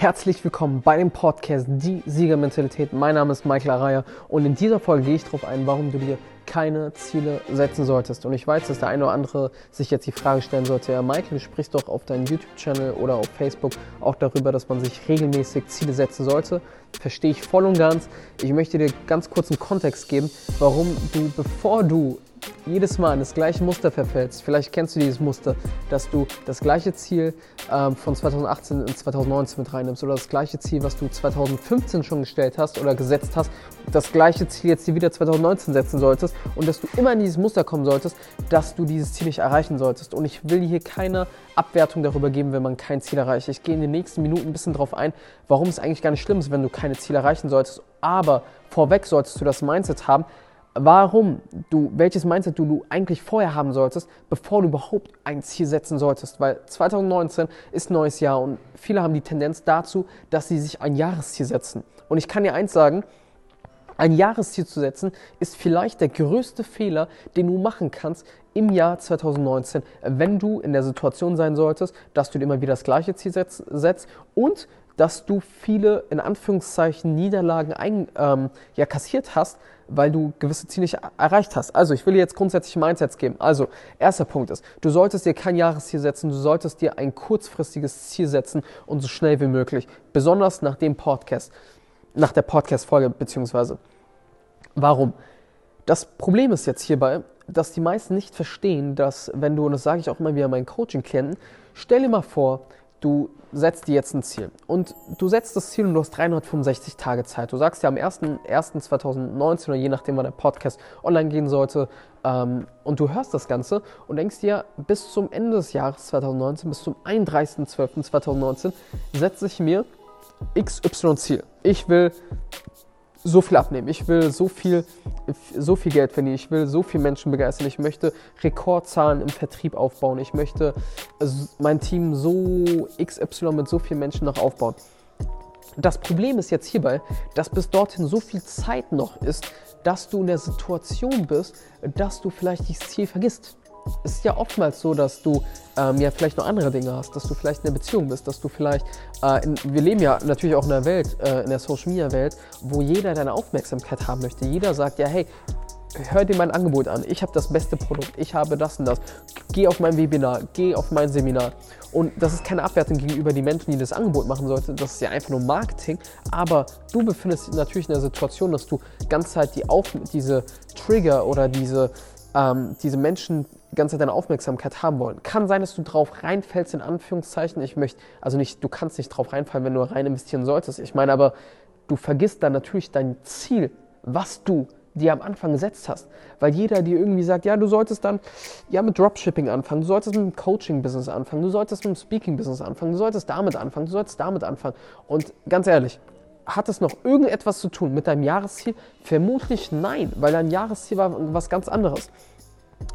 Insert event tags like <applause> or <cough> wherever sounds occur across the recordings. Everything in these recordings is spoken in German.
Herzlich willkommen bei dem Podcast Die Siegermentalität. Mein Name ist Michael Araya und in dieser Folge gehe ich darauf ein, warum du dir keine Ziele setzen solltest. Und ich weiß, dass der eine oder andere sich jetzt die Frage stellen sollte, ja Michael, du sprichst doch auf deinem YouTube-Channel oder auf Facebook auch darüber, dass man sich regelmäßig Ziele setzen sollte. Verstehe ich voll und ganz. Ich möchte dir ganz kurz einen Kontext geben, warum du, bevor du jedes Mal in das gleiche Muster verfällst, vielleicht kennst du dieses Muster, dass du das gleiche Ziel ähm, von 2018 in 2019 mit reinnimmst oder das gleiche Ziel, was du 2015 schon gestellt hast oder gesetzt hast, das gleiche Ziel jetzt wieder 2019 setzen solltest und dass du immer in dieses Muster kommen solltest, dass du dieses Ziel nicht erreichen solltest. Und ich will hier keine Abwertung darüber geben, wenn man kein Ziel erreicht. Ich gehe in den nächsten Minuten ein bisschen darauf ein, warum es eigentlich gar nicht schlimm ist, wenn du keine Ziele erreichen solltest. Aber vorweg solltest du das Mindset haben, warum du, welches Mindset du, du eigentlich vorher haben solltest, bevor du überhaupt ein Ziel setzen solltest. Weil 2019 ist neues Jahr und viele haben die Tendenz dazu, dass sie sich ein Jahresziel setzen. Und ich kann dir eins sagen, ein Jahresziel zu setzen, ist vielleicht der größte Fehler, den du machen kannst im Jahr 2019, wenn du in der Situation sein solltest, dass du dir immer wieder das gleiche Ziel setzt und dass du viele, in Anführungszeichen, Niederlagen ein, ähm, ja, kassiert hast, weil du gewisse Ziele nicht erreicht hast. Also, ich will dir jetzt grundsätzlich Mindsets geben. Also, erster Punkt ist, du solltest dir kein Jahresziel setzen, du solltest dir ein kurzfristiges Ziel setzen und so schnell wie möglich. Besonders nach dem Podcast, nach der Podcast-Folge, beziehungsweise. Warum? Das Problem ist jetzt hierbei, dass die meisten nicht verstehen, dass, wenn du, und das sage ich auch immer wieder meinen Coaching-Klienten, stell dir mal vor, du setzt dir jetzt ein Ziel und du setzt das Ziel und du hast 365 Tage Zeit. Du sagst ja am 1.1.2019 oder je nachdem, wann der Podcast online gehen sollte ähm, und du hörst das Ganze und denkst dir, bis zum Ende des Jahres 2019, bis zum 31.12.2019 setze ich mir XY Ziel. Ich will so viel abnehmen. Ich will so viel, so viel Geld verdienen. Ich will so viele Menschen begeistern. Ich möchte Rekordzahlen im Vertrieb aufbauen. Ich möchte mein Team so XY mit so vielen Menschen noch aufbauen. Das Problem ist jetzt hierbei, dass bis dorthin so viel Zeit noch ist, dass du in der Situation bist, dass du vielleicht dieses Ziel vergisst es ist ja oftmals so, dass du ähm, ja vielleicht noch andere Dinge hast, dass du vielleicht in einer Beziehung bist, dass du vielleicht, äh, in, wir leben ja natürlich auch in einer Welt, äh, in der Social Media Welt, wo jeder deine Aufmerksamkeit haben möchte. Jeder sagt ja, hey, hör dir mein Angebot an, ich habe das beste Produkt, ich habe das und das, geh auf mein Webinar, geh auf mein Seminar. Und das ist keine Abwertung gegenüber den Menschen, die das Angebot machen sollten, das ist ja einfach nur Marketing, aber du befindest dich natürlich in der Situation, dass du ganz Zeit die auf, diese Trigger oder diese, ähm, diese Menschen die ganze Zeit deine Aufmerksamkeit haben wollen. Kann sein, dass du drauf reinfällst, in Anführungszeichen. Ich möchte, also nicht, du kannst nicht drauf reinfallen, wenn du rein investieren solltest. Ich meine aber, du vergisst dann natürlich dein Ziel, was du dir am Anfang gesetzt hast. Weil jeder dir irgendwie sagt, ja, du solltest dann ja mit Dropshipping anfangen, du solltest mit dem Coaching-Business anfangen, du solltest mit dem Speaking-Business anfangen, du solltest damit anfangen, du solltest damit anfangen. Und ganz ehrlich, hat es noch irgendetwas zu tun mit deinem Jahresziel? Vermutlich nein, weil dein Jahresziel war was ganz anderes.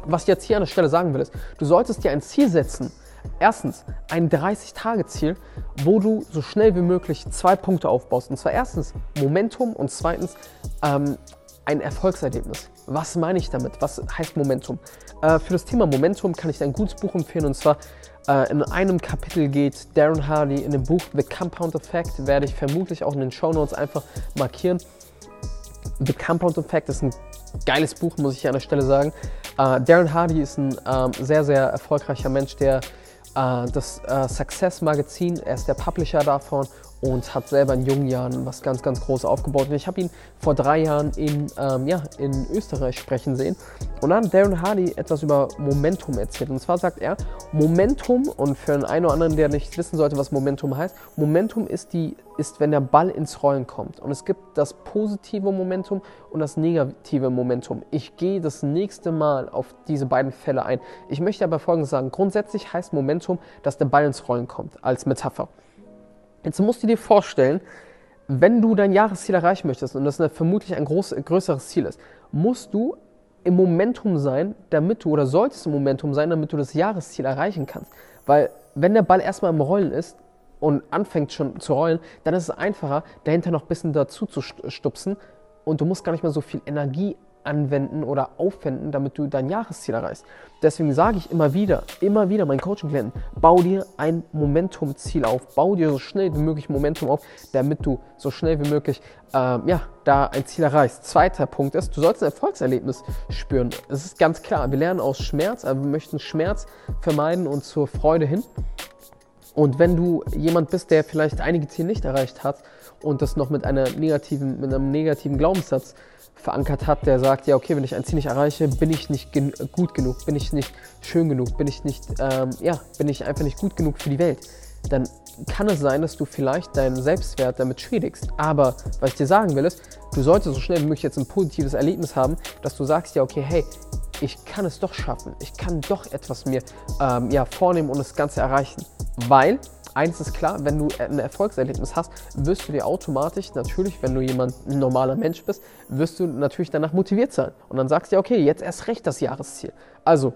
Was ich jetzt hier an der Stelle sagen will, ist, du solltest dir ein Ziel setzen. Erstens, ein 30-Tage-Ziel, wo du so schnell wie möglich zwei Punkte aufbaust. Und zwar erstens Momentum und zweitens ähm, ein Erfolgserlebnis. Was meine ich damit? Was heißt Momentum? Äh, für das Thema Momentum kann ich dir ein gutes Buch empfehlen und zwar äh, in einem Kapitel geht Darren Hardy in dem Buch The Compound Effect, werde ich vermutlich auch in den Show Notes einfach markieren. The Compound Effect ist ein geiles Buch, muss ich hier an der Stelle sagen. Uh, Darren Hardy ist ein ähm, sehr, sehr erfolgreicher Mensch, der äh, das äh, Success Magazin, er ist der Publisher davon und hat selber in jungen Jahren was ganz, ganz Großes aufgebaut. Und ich habe ihn vor drei Jahren in, ähm, ja, in Österreich sprechen sehen. Und dann hat Darren Hardy etwas über Momentum erzählt. Und zwar sagt er, Momentum, und für einen oder anderen, der nicht wissen sollte, was Momentum heißt, Momentum ist, die, ist, wenn der Ball ins Rollen kommt. Und es gibt das positive Momentum und das negative Momentum. Ich gehe das nächste Mal auf diese beiden Fälle ein. Ich möchte aber Folgendes sagen. Grundsätzlich heißt Momentum, dass der Ball ins Rollen kommt, als Metapher. Jetzt musst du dir vorstellen, wenn du dein Jahresziel erreichen möchtest, und das vermutlich ein groß, größeres Ziel ist, musst du im Momentum sein, damit du, oder solltest im Momentum sein, damit du das Jahresziel erreichen kannst. Weil wenn der Ball erstmal im Rollen ist und anfängt schon zu rollen, dann ist es einfacher, dahinter noch ein bisschen dazu zu stupsen und du musst gar nicht mehr so viel Energie anwenden oder aufwenden, damit du dein Jahresziel erreichst. Deswegen sage ich immer wieder, immer wieder meinen Coaching-Klienten, bau dir ein Momentum-Ziel auf, bau dir so schnell wie möglich Momentum auf, damit du so schnell wie möglich ähm, ja, da ein Ziel erreichst. Zweiter Punkt ist, du sollst ein Erfolgserlebnis spüren. Es ist ganz klar, wir lernen aus Schmerz, aber wir möchten Schmerz vermeiden und zur Freude hin. Und wenn du jemand bist, der vielleicht einige Ziele nicht erreicht hat und das noch mit, einer negativen, mit einem negativen Glaubenssatz verankert hat, der sagt, ja, okay, wenn ich ein Ziel nicht erreiche, bin ich nicht gen gut genug, bin ich nicht schön genug, bin ich nicht, ähm, ja, bin ich einfach nicht gut genug für die Welt, dann kann es sein, dass du vielleicht deinen Selbstwert damit schädigst. Aber was ich dir sagen will, ist, du solltest so schnell wie möglich jetzt ein positives Erlebnis haben, dass du sagst, ja, okay, hey, ich kann es doch schaffen, ich kann doch etwas mir ähm, ja, vornehmen und das Ganze erreichen. Weil eins ist klar, wenn du ein Erfolgserlebnis hast, wirst du dir automatisch, natürlich, wenn du jemand, ein normaler Mensch bist, wirst du natürlich danach motiviert sein. Und dann sagst du ja, okay, jetzt erst recht das Jahresziel. Also,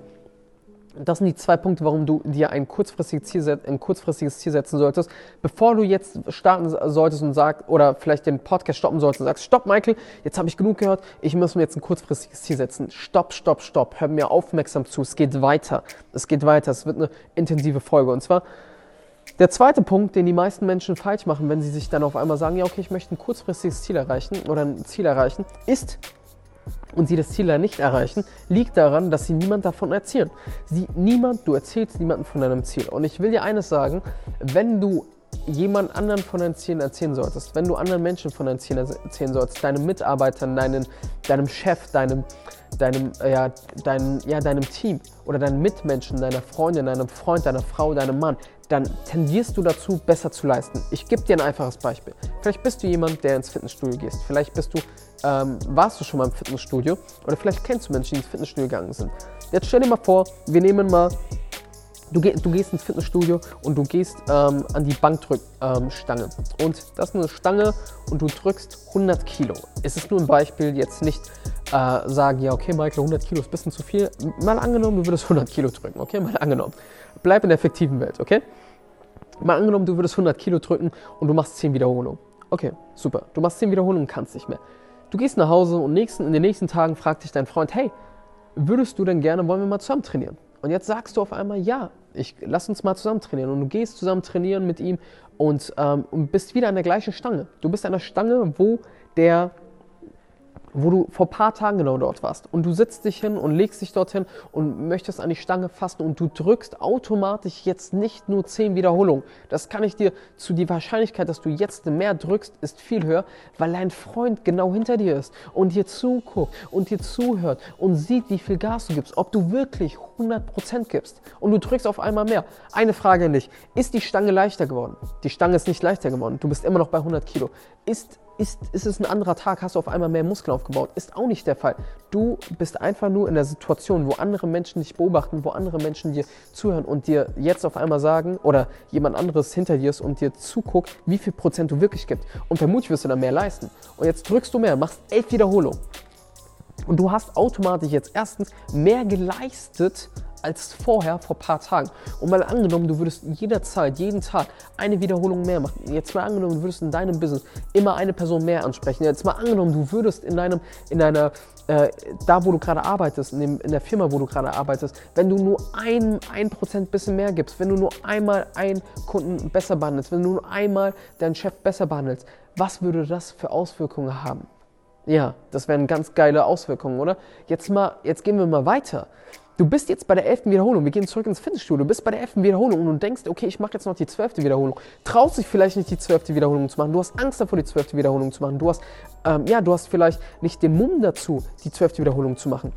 das sind die zwei Punkte, warum du dir ein kurzfristiges Ziel, ein kurzfristiges Ziel setzen solltest, bevor du jetzt starten solltest und sagst, oder vielleicht den Podcast stoppen solltest und sagst, stopp Michael, jetzt habe ich genug gehört, ich muss mir jetzt ein kurzfristiges Ziel setzen. Stopp, stopp, stopp, hör mir aufmerksam zu, es geht weiter. Es geht weiter, es wird eine intensive Folge. Und zwar, der zweite Punkt, den die meisten Menschen falsch machen, wenn sie sich dann auf einmal sagen, ja, okay, ich möchte ein kurzfristiges Ziel erreichen oder ein Ziel erreichen, ist, und sie das Ziel dann nicht erreichen, liegt daran, dass sie niemand davon erzählen. Sie, niemand, du erzählst niemandem von deinem Ziel. Und ich will dir eines sagen, wenn du jemand anderen von deinen Zielen erzählen solltest, wenn du anderen Menschen von deinen Zielen erzählen solltest, deinen Mitarbeitern, deinen, deinem Chef, deinem, deinem, ja, dein, ja, deinem Team oder deinen Mitmenschen, deiner Freundin, deinem Freund, deiner Frau, deinem Mann, dann tendierst du dazu, besser zu leisten. Ich gebe dir ein einfaches Beispiel. Vielleicht bist du jemand, der ins Fitnessstudio gehst. Vielleicht bist du, ähm, warst du schon mal im Fitnessstudio oder vielleicht kennst du Menschen, die ins Fitnessstudio gegangen sind. Jetzt stell dir mal vor, wir nehmen mal Du, geh, du, gehst ins Fitnessstudio und du gehst ähm, an die Bankdrückstange. Ähm, und das ist eine Stange und du drückst 100 Kilo. Es ist nur ein Beispiel, jetzt nicht äh, sagen, ja, okay, Michael, 100 Kilo ist ein bisschen zu viel. Mal angenommen, du würdest 100 Kilo drücken, okay? Mal angenommen. Bleib in der fiktiven Welt, okay? Mal angenommen, du würdest 100 Kilo drücken und du machst 10 Wiederholungen. Okay, super. Du machst 10 Wiederholungen und kannst nicht mehr. Du gehst nach Hause und nächsten, in den nächsten Tagen fragt dich dein Freund, hey, würdest du denn gerne, wollen wir mal zusammen trainieren? Und jetzt sagst du auf einmal, ja, ich, lass uns mal zusammen trainieren. Und du gehst zusammen trainieren mit ihm und, ähm, und bist wieder an der gleichen Stange. Du bist an der Stange, wo der wo du vor ein paar Tagen genau dort warst. Und du sitzt dich hin und legst dich dorthin und möchtest an die Stange fassen und du drückst automatisch jetzt nicht nur 10 Wiederholungen. Das kann ich dir zu die Wahrscheinlichkeit, dass du jetzt mehr drückst, ist viel höher, weil dein Freund genau hinter dir ist und dir zuguckt und dir zuhört und sieht, wie viel Gas du gibst, ob du wirklich 100% gibst. Und du drückst auf einmal mehr. Eine Frage an dich. Ist die Stange leichter geworden? Die Stange ist nicht leichter geworden. Du bist immer noch bei 100 Kilo. Ist ist, ist es ein anderer Tag, hast du auf einmal mehr Muskeln aufgebaut. Ist auch nicht der Fall. Du bist einfach nur in der Situation, wo andere Menschen dich beobachten, wo andere Menschen dir zuhören und dir jetzt auf einmal sagen oder jemand anderes hinter dir ist und dir zuguckt, wie viel Prozent du wirklich gibst. Und vermutlich wirst du dann mehr leisten. Und jetzt drückst du mehr, machst elf Wiederholungen. Und du hast automatisch jetzt erstens mehr geleistet, als vorher vor ein paar Tagen. Und mal angenommen, du würdest jederzeit, jeden Tag eine Wiederholung mehr machen. Jetzt mal angenommen, du würdest in deinem Business immer eine Person mehr ansprechen. Jetzt mal angenommen, du würdest in deinem, in deiner, äh, da wo du gerade arbeitest, in, dem, in, der Firma, wo du gerade arbeitest, wenn du nur ein, ein Prozent bisschen mehr gibst, wenn du nur einmal einen Kunden besser behandelst, wenn du nur einmal deinen Chef besser behandelst, was würde das für Auswirkungen haben? Ja, das wären ganz geile Auswirkungen, oder? Jetzt mal, jetzt gehen wir mal weiter. Du bist jetzt bei der elften Wiederholung. Wir gehen zurück ins Fitnessstudio. Du bist bei der elften Wiederholung und du denkst, okay, ich mache jetzt noch die zwölfte Wiederholung. Traust dich vielleicht nicht, die zwölfte Wiederholung zu machen. Du hast Angst davor, die zwölfte Wiederholung zu machen. Du hast, ähm, ja, du hast vielleicht nicht den Mumm dazu, die zwölfte Wiederholung zu machen.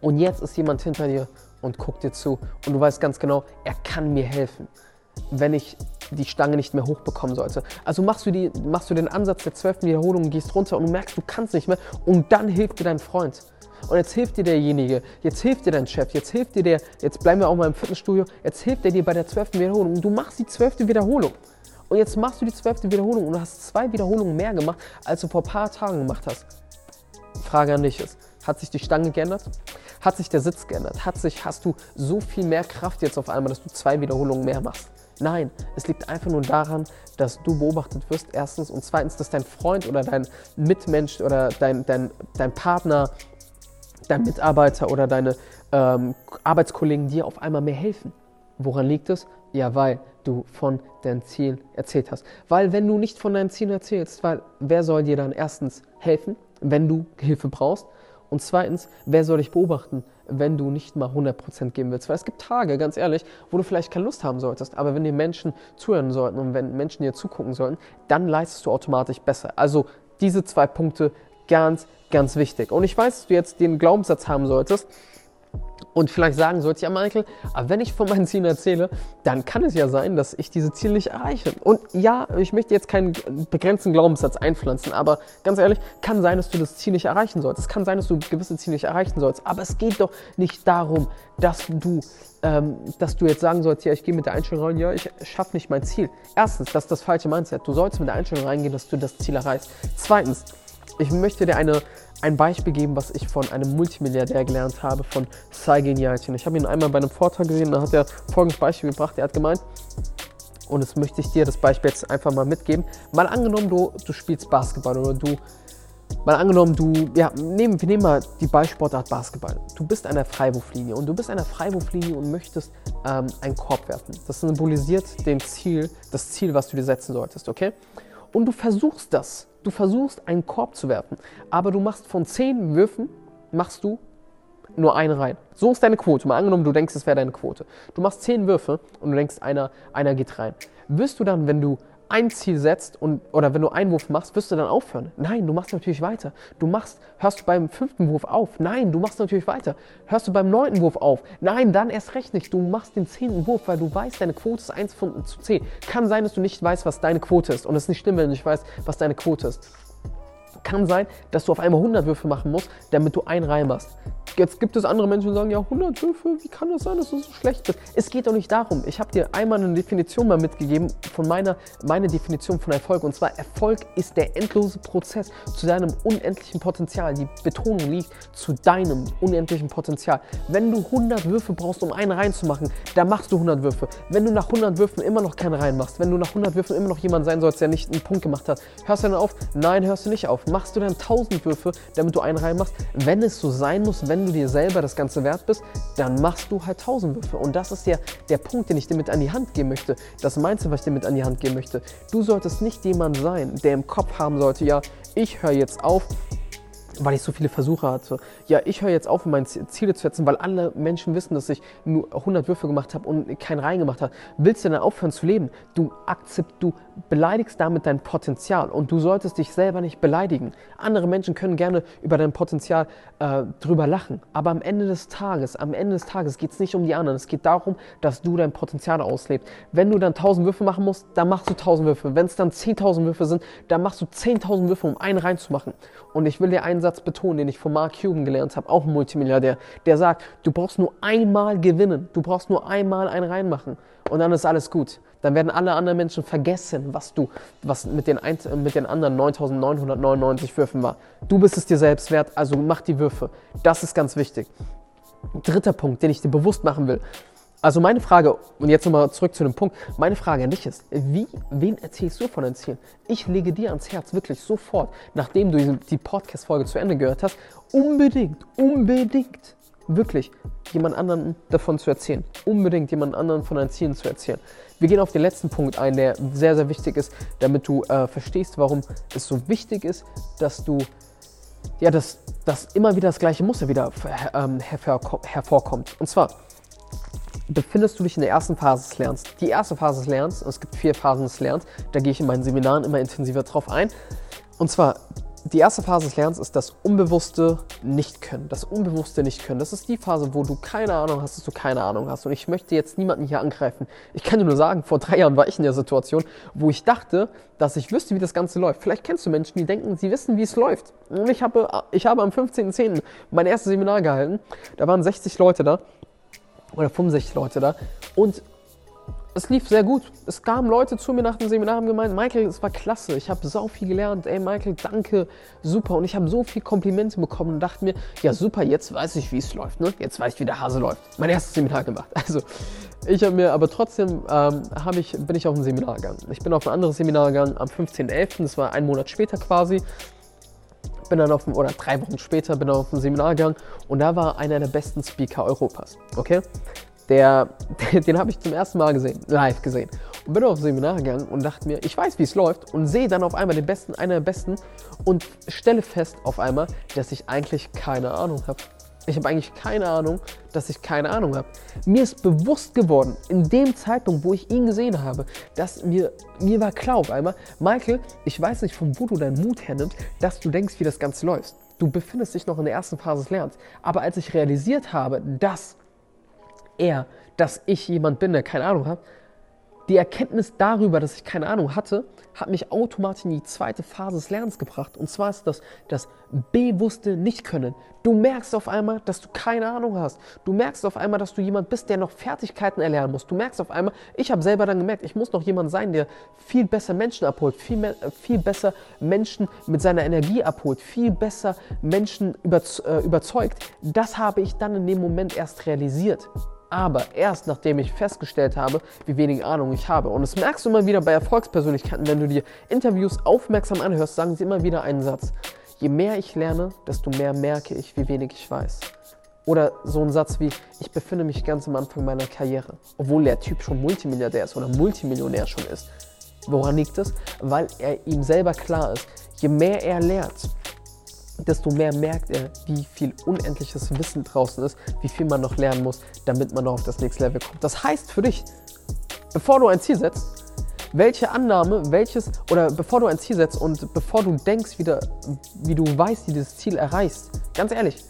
Und jetzt ist jemand hinter dir und guckt dir zu und du weißt ganz genau, er kann mir helfen, wenn ich die Stange nicht mehr hochbekommen sollte. Also machst du, die, machst du den Ansatz der zwölften Wiederholung, gehst runter und du merkst, du kannst nicht mehr und dann hilft dir dein Freund. Und jetzt hilft dir derjenige, jetzt hilft dir dein Chef, jetzt hilft dir der, jetzt bleiben wir auch mal im Fitnessstudio, jetzt hilft er dir bei der zwölften Wiederholung und du machst die zwölfte Wiederholung. Und jetzt machst du die zwölfte Wiederholung und du hast zwei Wiederholungen mehr gemacht, als du vor ein paar Tagen gemacht hast. Frage an dich ist, hat sich die Stange geändert? Hat sich der Sitz geändert? Hat sich, hast du so viel mehr Kraft jetzt auf einmal, dass du zwei Wiederholungen mehr machst? Nein, es liegt einfach nur daran, dass du beobachtet wirst, erstens, und zweitens, dass dein Freund oder dein Mitmensch oder dein, dein, dein Partner dein Mitarbeiter oder deine ähm, Arbeitskollegen dir auf einmal mehr helfen. Woran liegt es? Ja, weil du von deinen Zielen erzählt hast. Weil wenn du nicht von deinen Zielen erzählst, weil wer soll dir dann erstens helfen, wenn du Hilfe brauchst? Und zweitens, wer soll dich beobachten, wenn du nicht mal 100% geben willst? Weil es gibt Tage, ganz ehrlich, wo du vielleicht keine Lust haben solltest. Aber wenn dir Menschen zuhören sollten und wenn Menschen dir zugucken sollten, dann leistest du automatisch besser. Also diese zwei Punkte ganz, ganz wichtig. Und ich weiß, dass du jetzt den Glaubenssatz haben solltest, und vielleicht sagen sollst, ja Michael, aber wenn ich von meinen Zielen erzähle, dann kann es ja sein, dass ich diese Ziele nicht erreiche. Und ja, ich möchte jetzt keinen begrenzten Glaubenssatz einpflanzen, aber ganz ehrlich, kann sein, dass du das Ziel nicht erreichen sollst. Es kann sein, dass du gewisse Ziele nicht erreichen sollst. Aber es geht doch nicht darum, dass du, ähm, dass du jetzt sagen sollst, ja, ich gehe mit der Einstellung rein, ja, ich schaffe nicht mein Ziel. Erstens, das ist das falsche Mindset. Du sollst mit der Einstellung reingehen, dass du das Ziel erreichst. Zweitens, ich möchte dir eine ein Beispiel geben, was ich von einem Multimilliardär gelernt habe, von Sai Genialchen. Ich habe ihn einmal bei einem Vortrag gesehen, da hat er folgendes Beispiel gebracht. Er hat gemeint, und jetzt möchte ich dir das Beispiel jetzt einfach mal mitgeben. Mal angenommen, du, du spielst Basketball oder du, mal angenommen, du, ja, nehmen, wir nehmen mal die Ballsportart Basketball. Du bist an der Freiwurflinie und du bist an der Freiwurflinie und möchtest ähm, einen Korb werfen. Das symbolisiert den Ziel, das Ziel, was du dir setzen solltest, okay? Und du versuchst das Du versuchst einen Korb zu werfen, aber du machst von zehn Würfen, machst du nur einen rein. So ist deine Quote. Mal angenommen, du denkst, es wäre deine Quote. Du machst zehn Würfe und du denkst, einer, einer geht rein. Wirst du dann, wenn du ein Ziel setzt und, oder wenn du einen Wurf machst, wirst du dann aufhören? Nein, du machst natürlich weiter. Du machst, hörst du beim fünften Wurf auf? Nein, du machst natürlich weiter. Hörst du beim neunten Wurf auf? Nein, dann erst recht nicht. Du machst den zehnten Wurf, weil du weißt, deine Quote ist 1 von, zu 10. Kann sein, dass du nicht weißt, was deine Quote ist. Und es ist nicht schlimm, wenn du nicht weißt, was deine Quote ist. Kann sein, dass du auf einmal 100 Würfe machen musst, damit du einen rein machst. Jetzt gibt es andere Menschen, die sagen, ja, 100 Würfe, wie kann das sein, dass du so schlecht bist? Es geht doch nicht darum. Ich habe dir einmal eine Definition mal mitgegeben von meiner meine Definition von Erfolg. Und zwar, Erfolg ist der endlose Prozess zu deinem unendlichen Potenzial. Die Betonung liegt zu deinem unendlichen Potenzial. Wenn du 100 Würfe brauchst, um einen reinzumachen, dann machst du 100 Würfe. Wenn du nach 100 Würfen immer noch keinen reinmachst, wenn du nach 100 Würfen immer noch jemand sein sollst, der nicht einen Punkt gemacht hat, hörst du dann auf? Nein, hörst du nicht auf. Machst du dann 1000 Würfe, damit du einen reinmachst? Wenn es so sein muss, wenn du dir selber das Ganze wert bist, dann machst du halt 1000 Würfe. Und das ist ja der Punkt, den ich dir mit an die Hand geben möchte. Das meinst du, was ich dir mit an die Hand geben möchte. Du solltest nicht jemand sein, der im Kopf haben sollte, ja, ich höre jetzt auf, weil ich so viele Versuche hatte. Ja, ich höre jetzt auf, meine Ziele zu setzen, weil alle Menschen wissen, dass ich nur 100 Würfe gemacht habe und keinen reingemacht habe. Willst du dann aufhören zu leben? Du akzept, du beleidigst damit dein Potenzial und du solltest dich selber nicht beleidigen. Andere Menschen können gerne über dein Potenzial äh, drüber lachen, aber am Ende des Tages, am Ende des Tages geht es nicht um die anderen. Es geht darum, dass du dein Potenzial auslebst. Wenn du dann 1000 Würfe machen musst, dann machst du 1000 Würfe. Wenn es dann 10.000 Würfe sind, dann machst du 10.000 Würfe, um einen reinzumachen. Und ich will dir einen Satz betonen, den ich von Mark Cuban gelernt habe, auch ein Multimilliardär, der sagt, du brauchst nur einmal gewinnen, du brauchst nur einmal einen reinmachen und dann ist alles gut. Dann werden alle anderen Menschen vergessen, was du, was mit den, ein, mit den anderen 9999 Würfen war. Du bist es dir selbst wert, also mach die Würfe. Das ist ganz wichtig. Dritter Punkt, den ich dir bewusst machen will. Also meine Frage, und jetzt nochmal zurück zu dem Punkt, meine Frage an dich ist, wie, wen erzählst du von deinen Zielen? Ich lege dir ans Herz, wirklich sofort, nachdem du die Podcast-Folge zu Ende gehört hast, unbedingt, unbedingt, wirklich jemand anderen davon zu erzählen. Unbedingt jemand anderen von deinen Zielen zu erzählen. Wir gehen auf den letzten Punkt ein, der sehr, sehr wichtig ist, damit du äh, verstehst, warum es so wichtig ist, dass du ja, dass, dass immer wieder das gleiche Muster wieder ähm, hervorkommt. Und zwar, befindest du dich in der ersten Phase des Lernens. Die erste Phase des Lernens, es gibt vier Phasen des Lernens, da gehe ich in meinen Seminaren immer intensiver drauf ein. Und zwar, die erste Phase des Lernens ist das unbewusste Nicht-Können. Das unbewusste Nicht-Können. Das ist die Phase, wo du keine Ahnung hast, dass du keine Ahnung hast. Und ich möchte jetzt niemanden hier angreifen. Ich kann dir nur sagen, vor drei Jahren war ich in der Situation, wo ich dachte, dass ich wüsste, wie das Ganze läuft. Vielleicht kennst du Menschen, die denken, sie wissen, wie es läuft. Und ich habe, ich habe am 15.10. mein erstes Seminar gehalten. Da waren 60 Leute da oder 65 Leute da. Und es lief sehr gut. Es kamen Leute zu mir nach dem Seminar und haben gemeint, Michael, es war klasse, ich habe so viel gelernt. Ey, Michael, danke, super. Und ich habe so viele Komplimente bekommen und dachte mir, ja super, jetzt weiß ich, wie es läuft. Ne? Jetzt weiß ich, wie der Hase läuft. Mein erstes Seminar gemacht. <laughs> Also, ich habe mir, aber trotzdem ähm, ich, bin ich auf ein Seminar gegangen. Ich bin auf ein anderes Seminar gegangen am 15.11., das war einen Monat später quasi bin dann auf dem, oder drei Wochen später bin dann auf ein Seminar gegangen und da war einer der besten Speaker Europas. Okay? Der, <laughs> den habe ich zum ersten Mal gesehen, live gesehen. Und bin auf ein Seminar gegangen und dachte mir, ich weiß, wie es läuft und sehe dann auf einmal den besten, einer der besten und stelle fest auf einmal, dass ich eigentlich keine Ahnung habe. Ich habe eigentlich keine Ahnung, dass ich keine Ahnung habe. Mir ist bewusst geworden, in dem Zeitpunkt, wo ich ihn gesehen habe, dass mir, mir war klar auf einmal, Michael, ich weiß nicht, von wo du deinen Mut hernimmst, dass du denkst, wie das Ganze läuft. Du befindest dich noch in der ersten Phase des Lernens. Aber als ich realisiert habe, dass er, dass ich jemand bin, der keine Ahnung hat, die Erkenntnis darüber, dass ich keine Ahnung hatte, hat mich automatisch in die zweite Phase des Lernens gebracht. Und zwar ist das das bewusste Nicht-Können. Du merkst auf einmal, dass du keine Ahnung hast. Du merkst auf einmal, dass du jemand bist, der noch Fertigkeiten erlernen muss. Du merkst auf einmal, ich habe selber dann gemerkt, ich muss noch jemand sein, der viel besser Menschen abholt, viel, mehr, viel besser Menschen mit seiner Energie abholt, viel besser Menschen äh, überzeugt. Das habe ich dann in dem Moment erst realisiert aber erst nachdem ich festgestellt habe, wie wenig Ahnung ich habe. Und das merkst du immer wieder bei Erfolgspersönlichkeiten, wenn du dir Interviews aufmerksam anhörst, sagen sie immer wieder einen Satz. Je mehr ich lerne, desto mehr merke ich, wie wenig ich weiß. Oder so ein Satz wie, ich befinde mich ganz am Anfang meiner Karriere, obwohl der Typ schon Multimilliardär ist oder Multimillionär schon ist. Woran liegt es? Weil er ihm selber klar ist, je mehr er lernt, desto mehr merkt er, wie viel unendliches Wissen draußen ist, wie viel man noch lernen muss, damit man noch auf das nächste Level kommt. Das heißt für dich, bevor du ein Ziel setzt, welche Annahme, welches, oder bevor du ein Ziel setzt und bevor du denkst, wie, da, wie du weißt, wie du das Ziel erreichst, ganz ehrlich,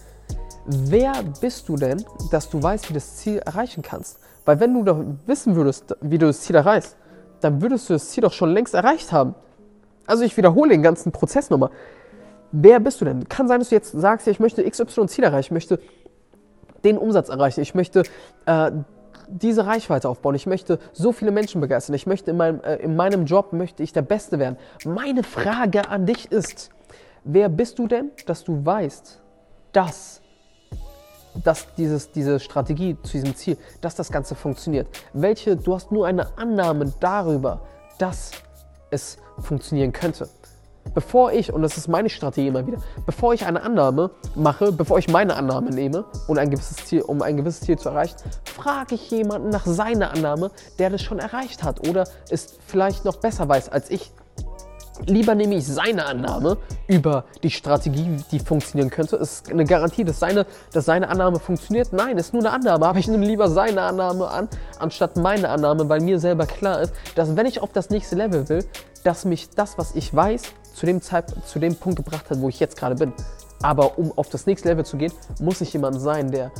wer bist du denn, dass du weißt, wie du das Ziel erreichen kannst? Weil wenn du doch wissen würdest, wie du das Ziel erreichst, dann würdest du das Ziel doch schon längst erreicht haben. Also ich wiederhole den ganzen Prozess nochmal wer bist du denn? Kann sein, dass du jetzt sagst, ich möchte XY Ziel erreichen, ich möchte den Umsatz erreichen, ich möchte äh, diese Reichweite aufbauen, ich möchte so viele Menschen begeistern, ich möchte in meinem, äh, in meinem Job möchte ich der Beste werden. Meine Frage an dich ist, wer bist du denn, dass du weißt, dass, dass dieses, diese Strategie zu diesem Ziel, dass das Ganze funktioniert? Welche, du hast nur eine Annahme darüber, dass es funktionieren könnte bevor ich, und das ist meine Strategie immer wieder, bevor ich eine Annahme mache, bevor ich meine Annahme nehme, um ein gewisses Ziel, um ein gewisses Ziel zu erreichen, frage ich jemanden nach seiner Annahme, der das schon erreicht hat oder es vielleicht noch besser weiß als ich. Lieber nehme ich seine Annahme über die Strategie, die funktionieren könnte. Ist eine Garantie, dass seine, dass seine Annahme funktioniert? Nein, ist nur eine Annahme. Aber ich nehme lieber seine Annahme an, anstatt meine Annahme, weil mir selber klar ist, dass wenn ich auf das nächste Level will, dass mich das, was ich weiß, zu dem, Zeitpunkt, zu dem Punkt gebracht hat, wo ich jetzt gerade bin. Aber um auf das nächste Level zu gehen, muss ich jemand sein, der,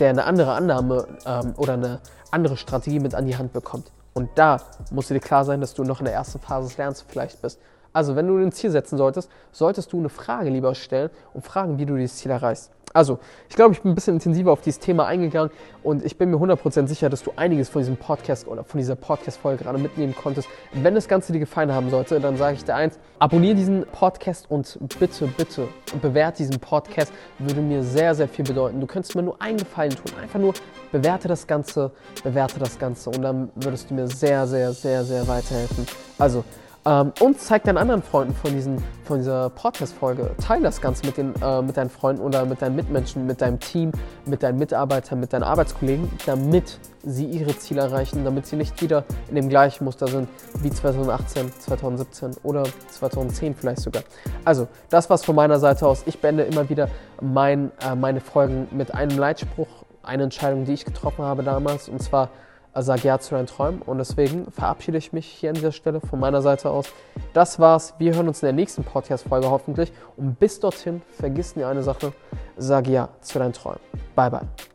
der eine andere Annahme ähm, oder eine andere Strategie mit an die Hand bekommt. Und da muss dir klar sein, dass du noch in der ersten Phase des Lernens vielleicht bist. Also, wenn du ein Ziel setzen solltest, solltest du eine Frage lieber stellen und fragen, wie du dieses Ziel erreichst. Also, ich glaube, ich bin ein bisschen intensiver auf dieses Thema eingegangen und ich bin mir 100% sicher, dass du einiges von diesem Podcast oder von dieser Podcast-Folge gerade mitnehmen konntest. Wenn das Ganze dir gefallen haben sollte, dann sage ich dir eins, abonniere diesen Podcast und bitte, bitte bewerte diesen Podcast, würde mir sehr, sehr viel bedeuten. Du könntest mir nur einen Gefallen tun, einfach nur bewerte das Ganze, bewerte das Ganze und dann würdest du mir sehr, sehr, sehr, sehr weiterhelfen. Also, ähm, und zeig deinen anderen Freunden von, diesen, von dieser Podcast-Folge. Teile das Ganze mit, den, äh, mit deinen Freunden oder mit deinen Mitmenschen, mit deinem Team, mit deinen Mitarbeitern, mit deinen Arbeitskollegen, damit sie ihre Ziele erreichen, damit sie nicht wieder in dem gleichen Muster sind wie 2018, 2017 oder 2010 vielleicht sogar. Also, das war's von meiner Seite aus. Ich beende immer wieder mein, äh, meine Folgen mit einem Leitspruch, eine Entscheidung, die ich getroffen habe damals, und zwar sag ja zu deinen Träumen. Und deswegen verabschiede ich mich hier an dieser Stelle von meiner Seite aus. Das war's. Wir hören uns in der nächsten Podcast-Folge hoffentlich. Und bis dorthin, vergiss nie eine Sache: sag ja zu deinen Träumen. Bye, bye.